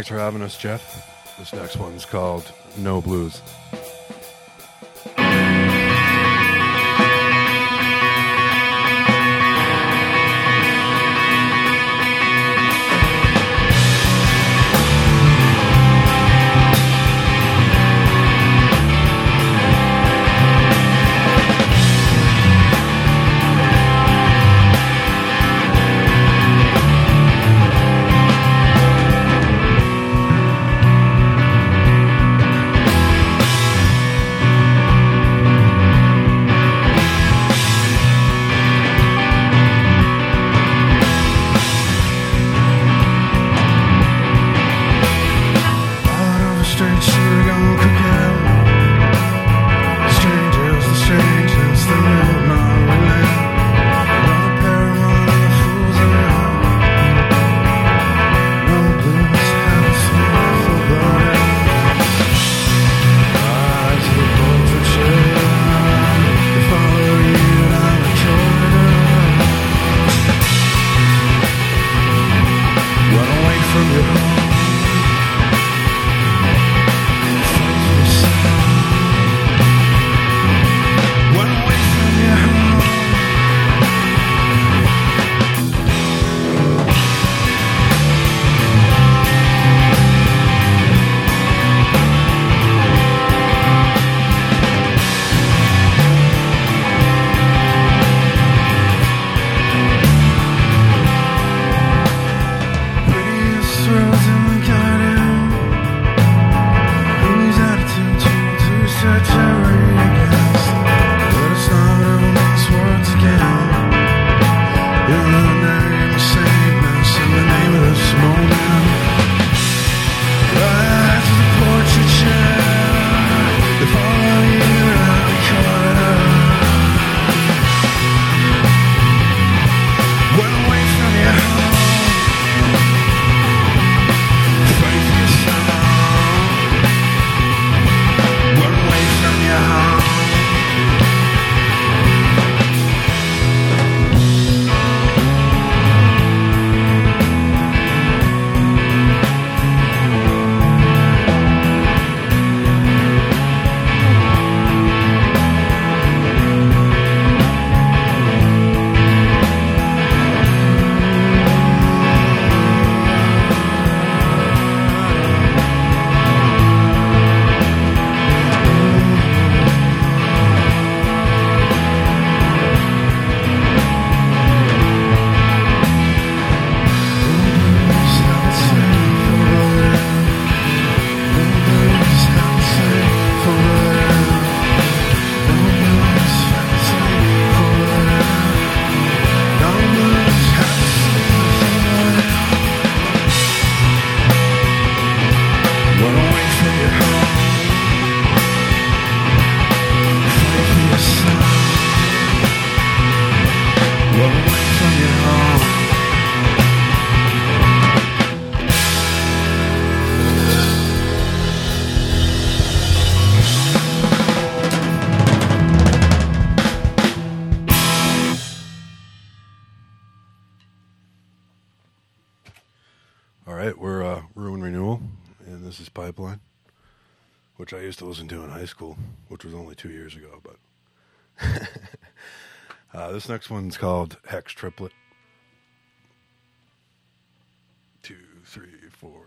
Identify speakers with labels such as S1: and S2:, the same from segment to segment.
S1: Thanks for having us, Jeff. This next one's called No Blues. To listen to in high school, which was only two years ago. But uh, this next one's called Hex Triplet. Two, three, four.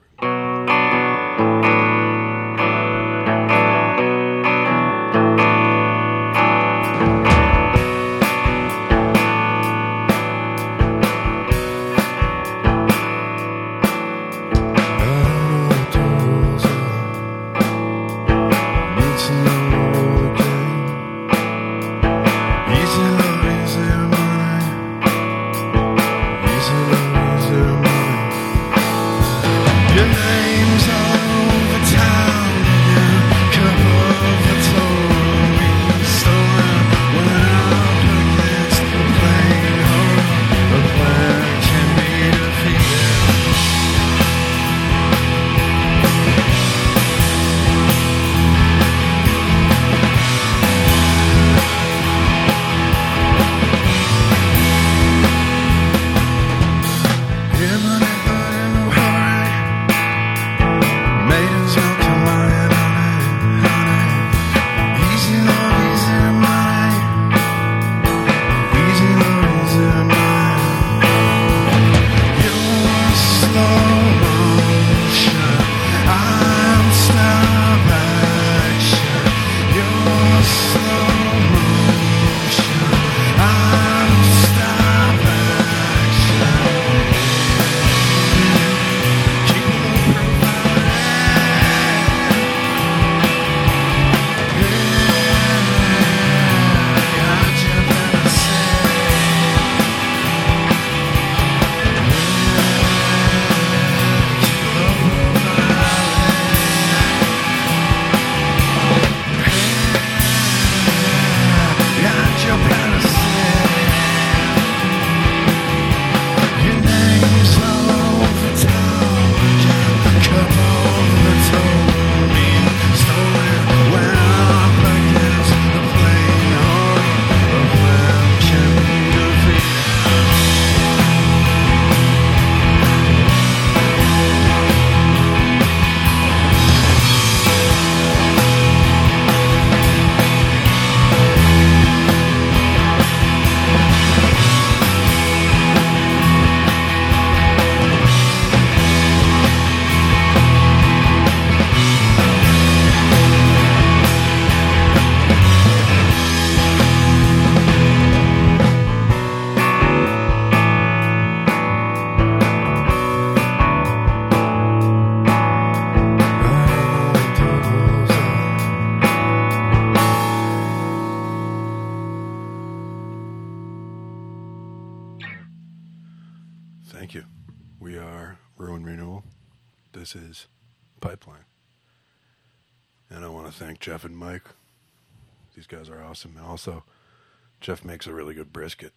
S1: Really good brisket.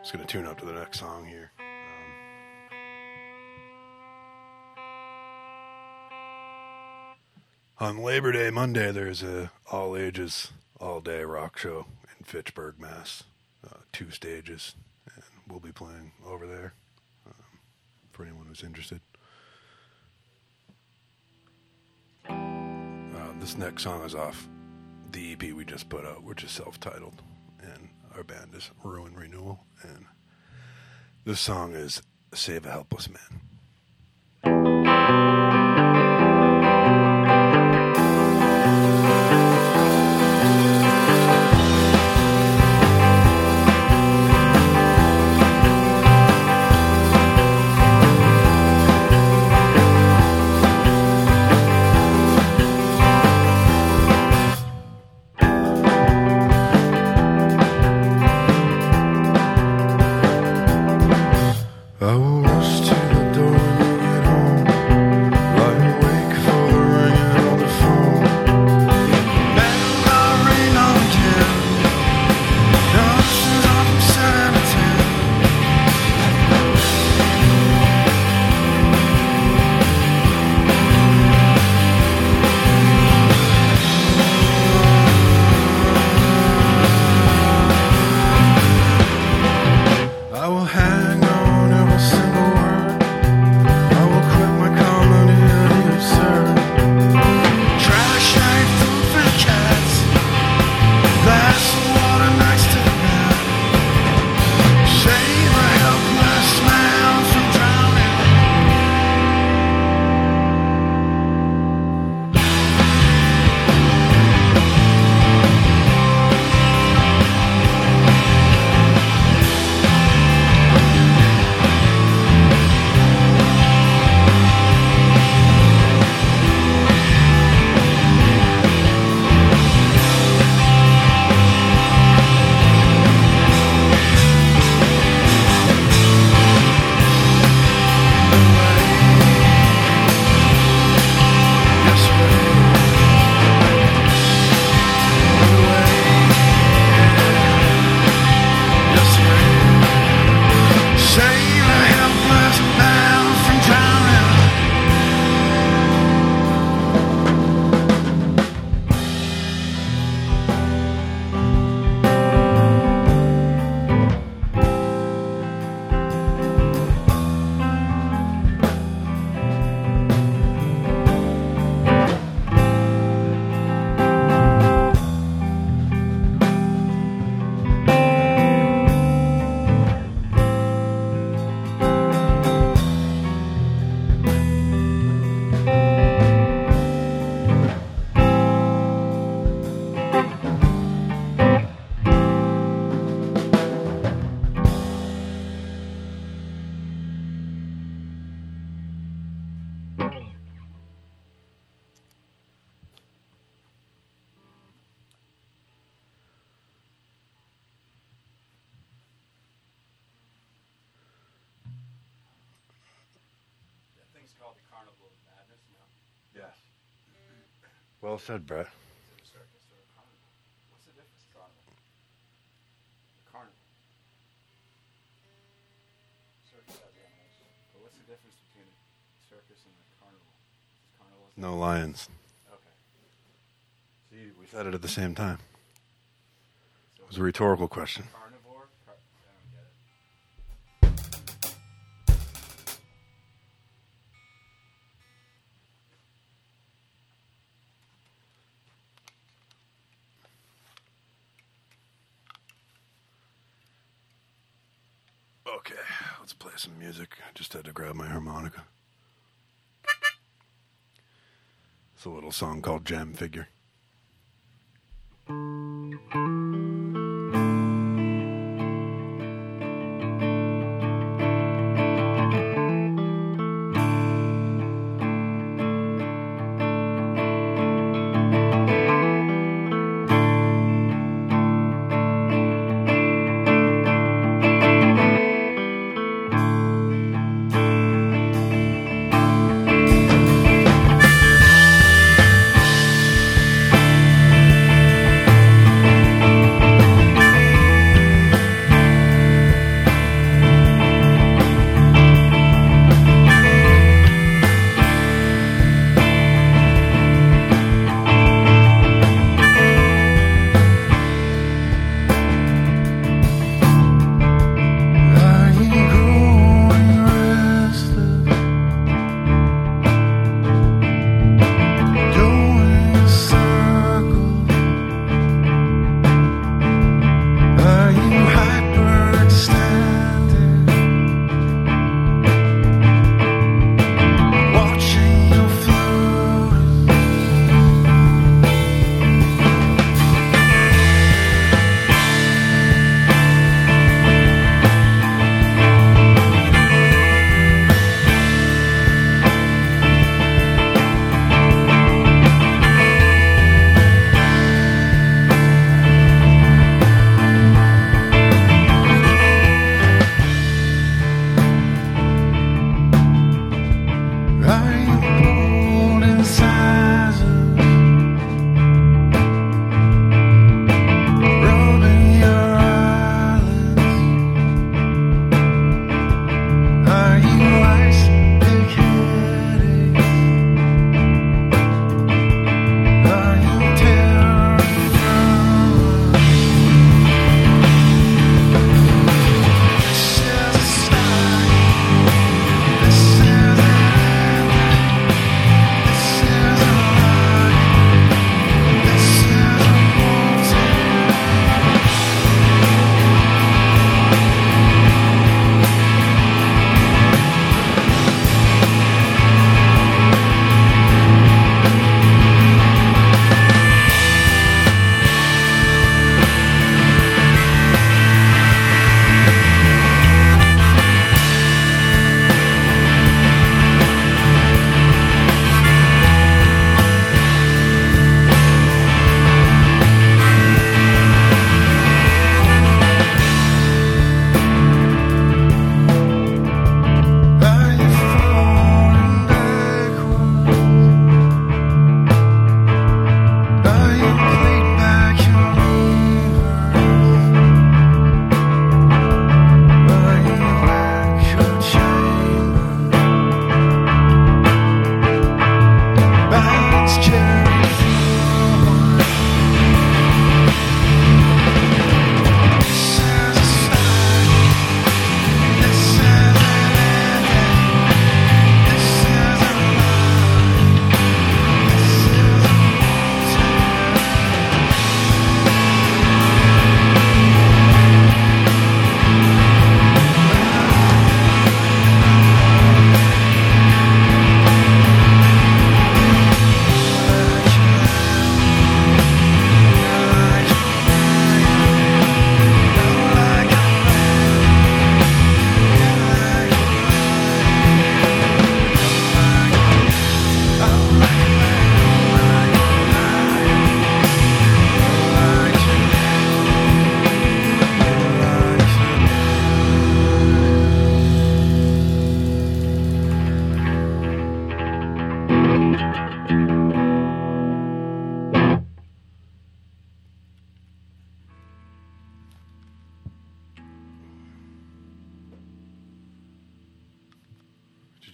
S1: Just gonna tune up to the next song here. Um, on Labor Day Monday, there's a all ages, all day rock show in Fitchburg, Mass. Uh, two stages, we'll be playing over there um, for anyone who's interested. Uh, this next song is off the EP we just put out, which is self-titled, and our band is Ruin Renewal, and this song is "Save a Helpless Man."
S2: That called the Carnival of Madness now.
S1: Yes. Mm. Well said, Brett.
S2: Is it a circus or a carnival? What's the difference? Carnival. The carnival. Mm. Circus has animals. But what's the difference between a circus and a carnival? Is carnival is
S1: No lions.
S2: Okay.
S1: See, we said it at the same time.
S2: So
S1: It was a rhetorical question. Play some music. I just had to grab my harmonica. It's a little song called Jam Figure.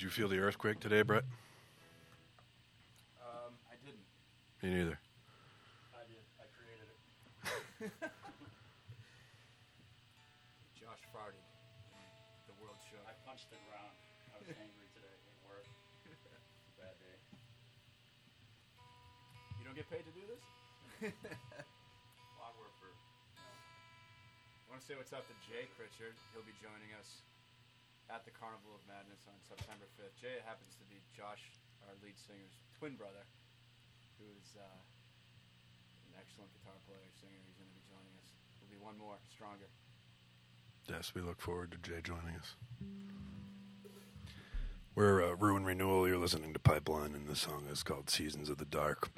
S1: Feel the earthquake today, Brett?
S2: Um, I didn't.
S1: Me neither.
S3: I did. I created it.
S2: Josh farted. The world shook.
S3: I punched the ground. I was angry today at work. Bad day.
S2: You don't get paid to do this?
S3: Well, I work for. You know,
S2: I want to say what's up to Jay Pritchard. He'll be joining us at the Carnival of Madness on September 5th. Jay happens to be Josh, our lead singer's twin brother, who is uh, an excellent guitar player, singer. He's going to be joining us. We'll be one more, stronger.
S1: Yes, we look forward to Jay joining us. We're uh, Ruin Renewal. You're listening to Pipeline, and the song is called Seasons of the Dark.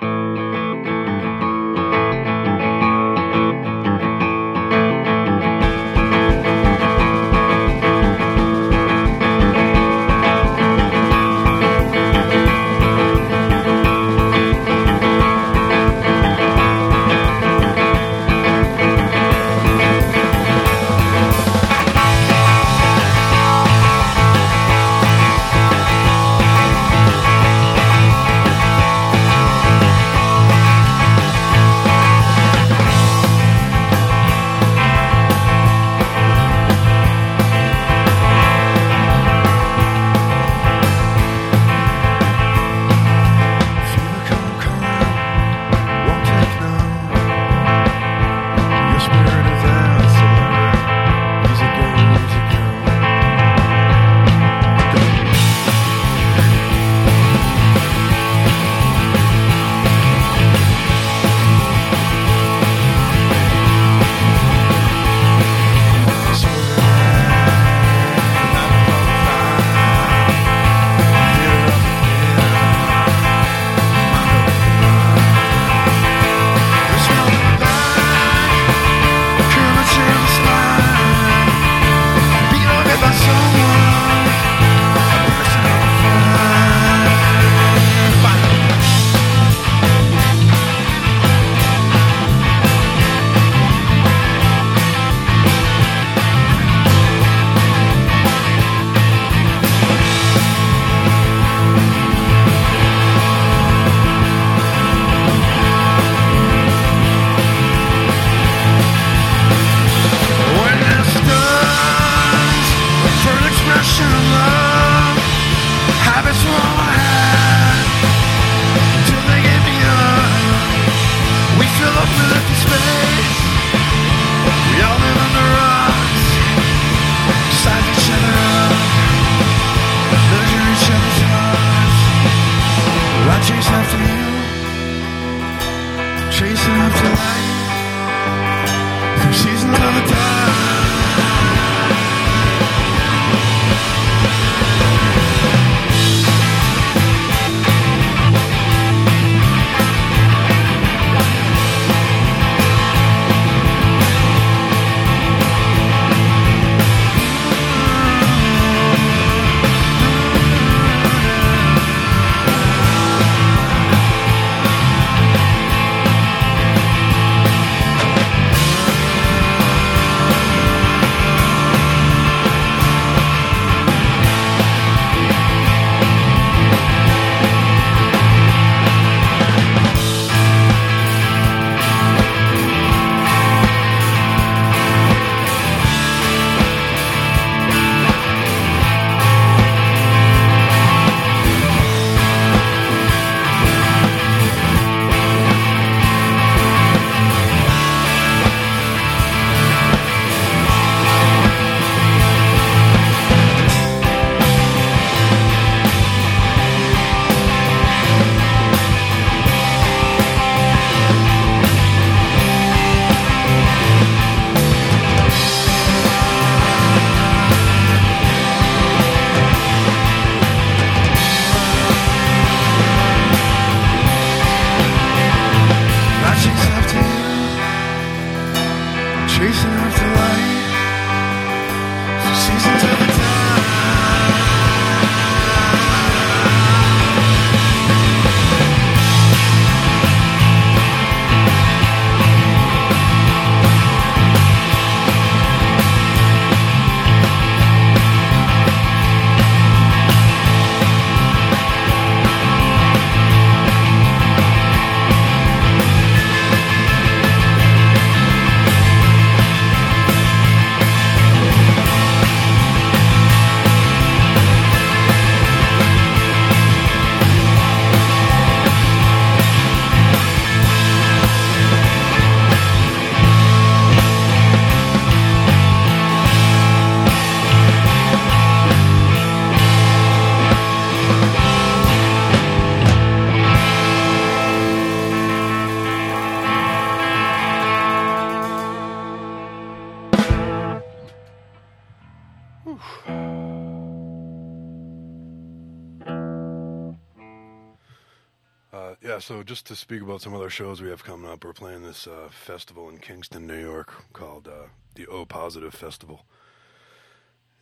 S1: So just to speak about some other shows we have coming up, we're playing this uh, festival in Kingston, New York, called uh, the O Positive Festival.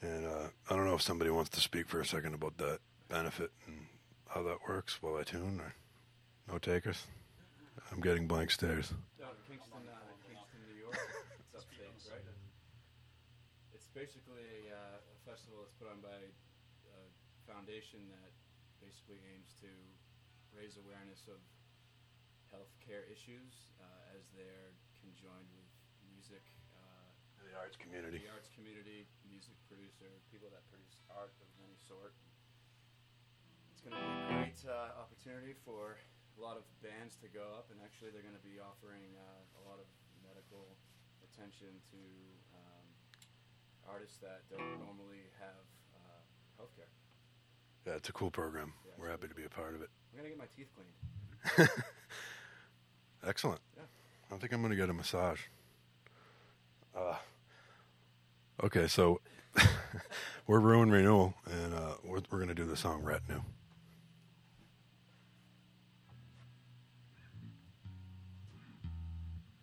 S1: And uh, I don't know if somebody wants to speak for a second about that benefit and how that works while I tune, or no takers. I'm getting blank stares.
S2: Opportunity for a lot of bands to go up, and actually, they're going to be offering uh, a lot of medical attention to um, artists that don't normally have uh, healthcare.
S1: Yeah, it's a cool program.
S2: Yeah,
S1: We're happy to be a part of it.
S2: I'm going to get my teeth cleaned.
S1: Excellent.
S2: Yeah.
S1: I think I'm going to get a massage. Uh, okay, so we're Ruin Renewal, and uh, we're, we're going to do the song Retinue.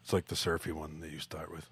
S1: It's like the surfy one that you start with.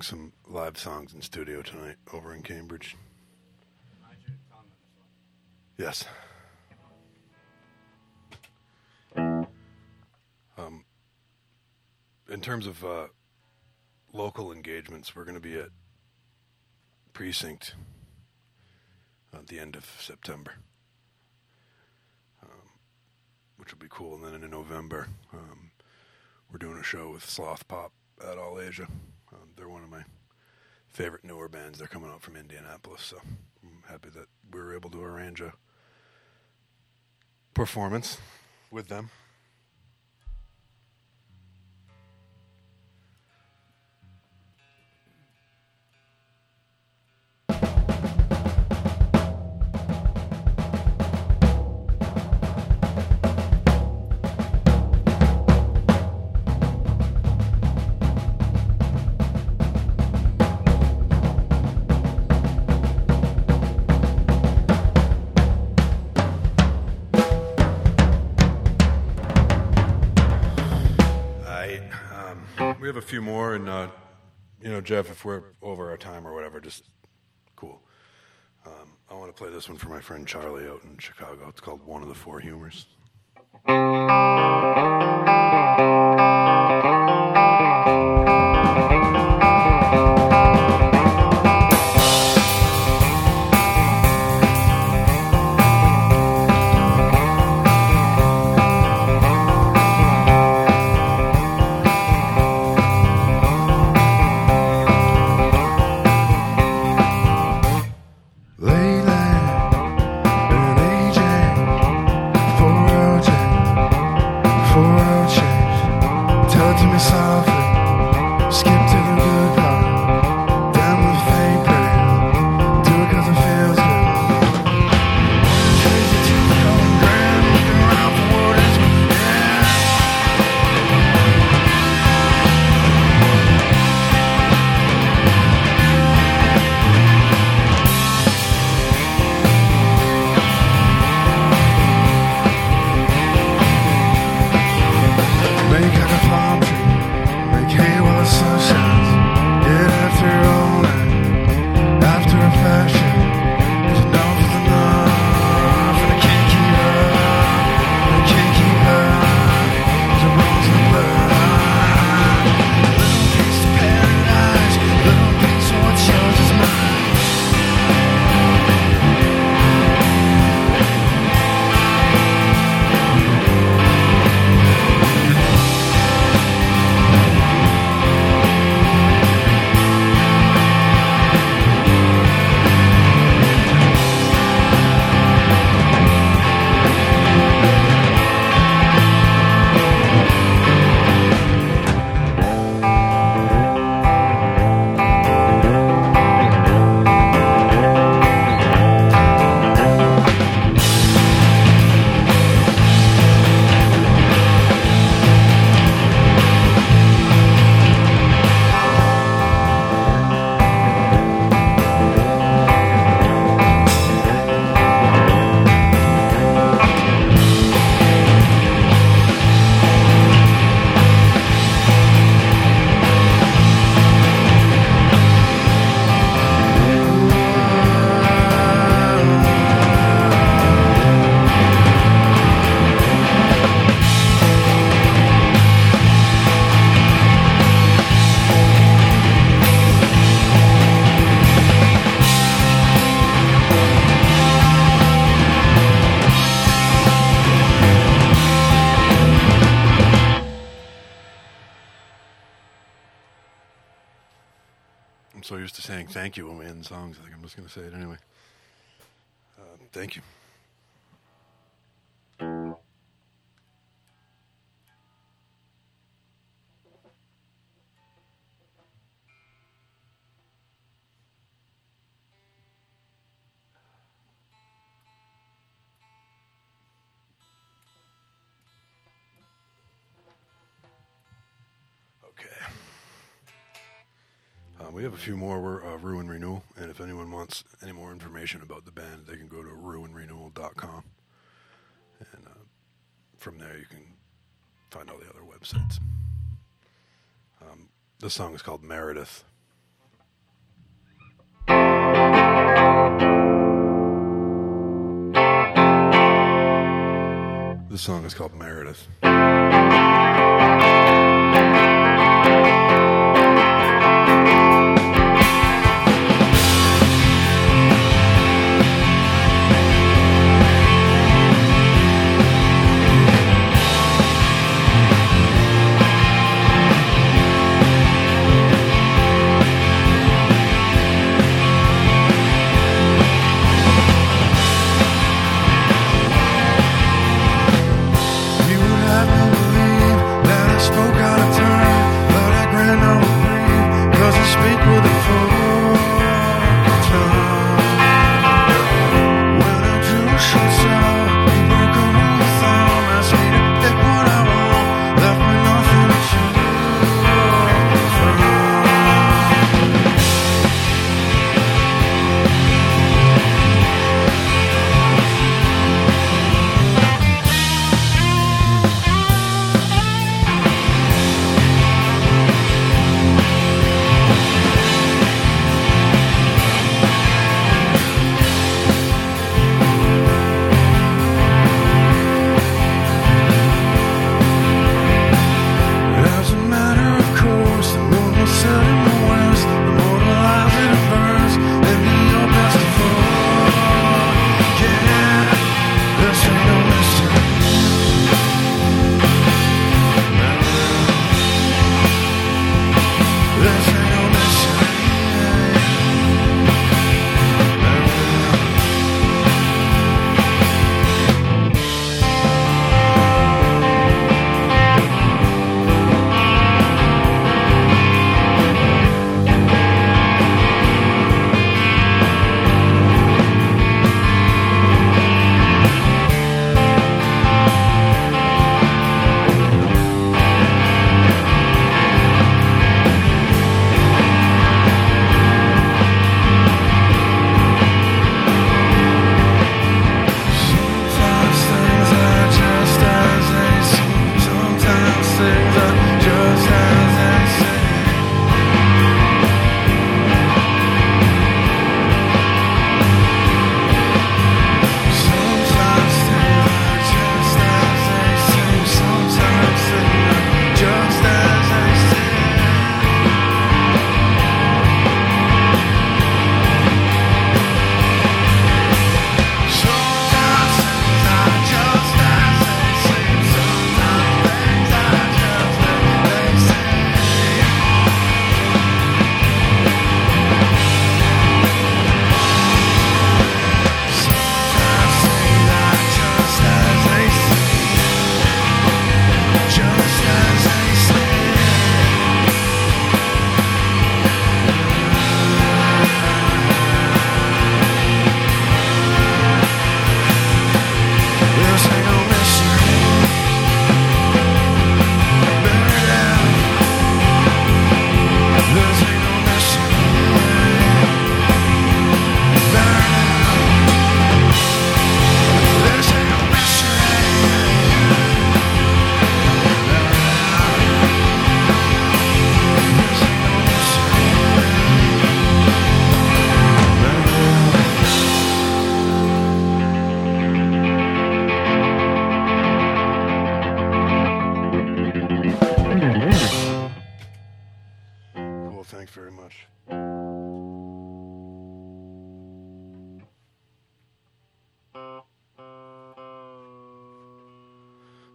S1: Doing some live songs in studio tonight over in Cambridge. Yes. Um, in terms of uh, local engagements, we're going to be at Precinct at the end of September, um, which will be cool. And then in November, um, we're doing a show with Sloth Pop at All Asia. Um, they're one of my favorite newer bands. They're coming out from Indianapolis, so I'm happy that we were able to arrange a performance with them. Few more, and uh, you know, Jeff, if we're over our time or whatever, just cool. Um, I want to play this one for my friend Charlie out in Chicago. It's called "One of the Four Humors." Think going to say it anyway. Uh, thank you. We have a few more. We're uh, Ruin Renewal, and if anyone wants any more information about the band, they can go to ruinrenewal.com, and uh, from there you can find all the other websites. Um, this song is called Meredith. This song is called Meredith.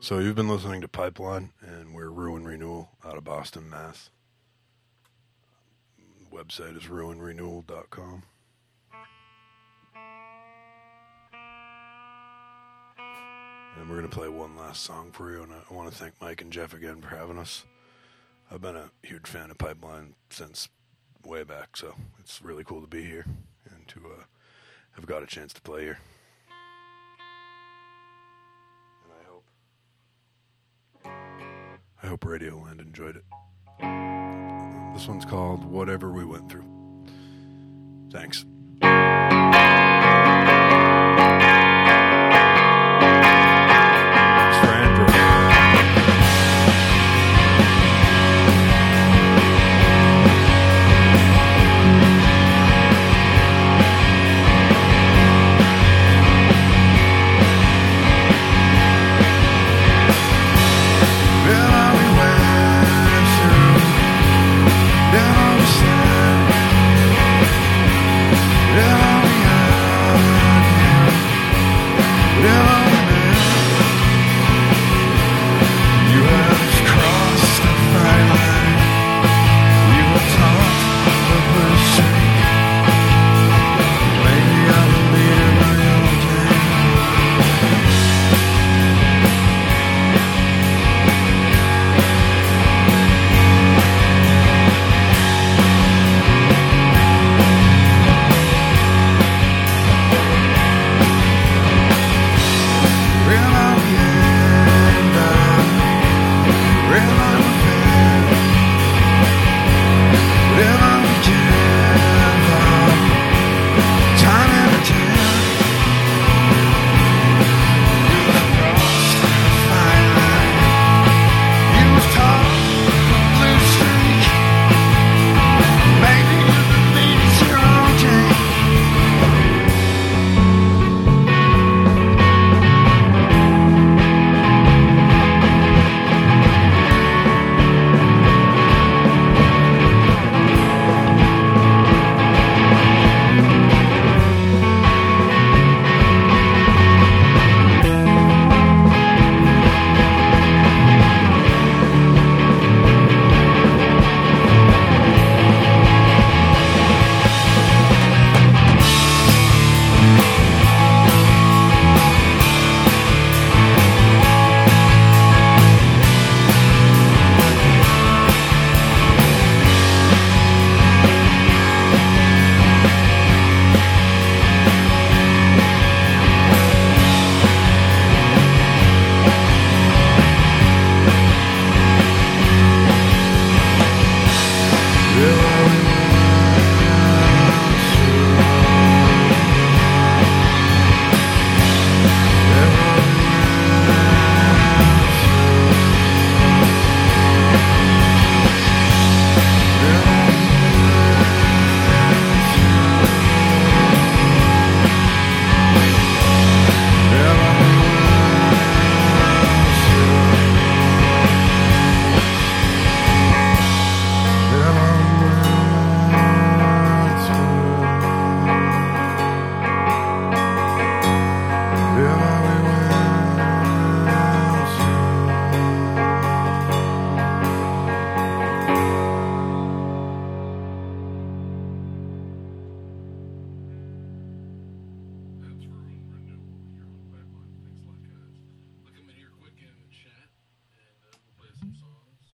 S1: So you've been listening to Pipeline, and we're Ruin Renewal out of Boston, Mass. Website is ruinrenewal.com. And we're going to play one last song for you, and I want to thank Mike and Jeff again for having us. I've been a huge fan of Pipeline since way back, so it's really cool to be here and to uh, have got a chance to play here. I hope Radioland enjoyed it. This one's called Whatever We Went Through. Thanks.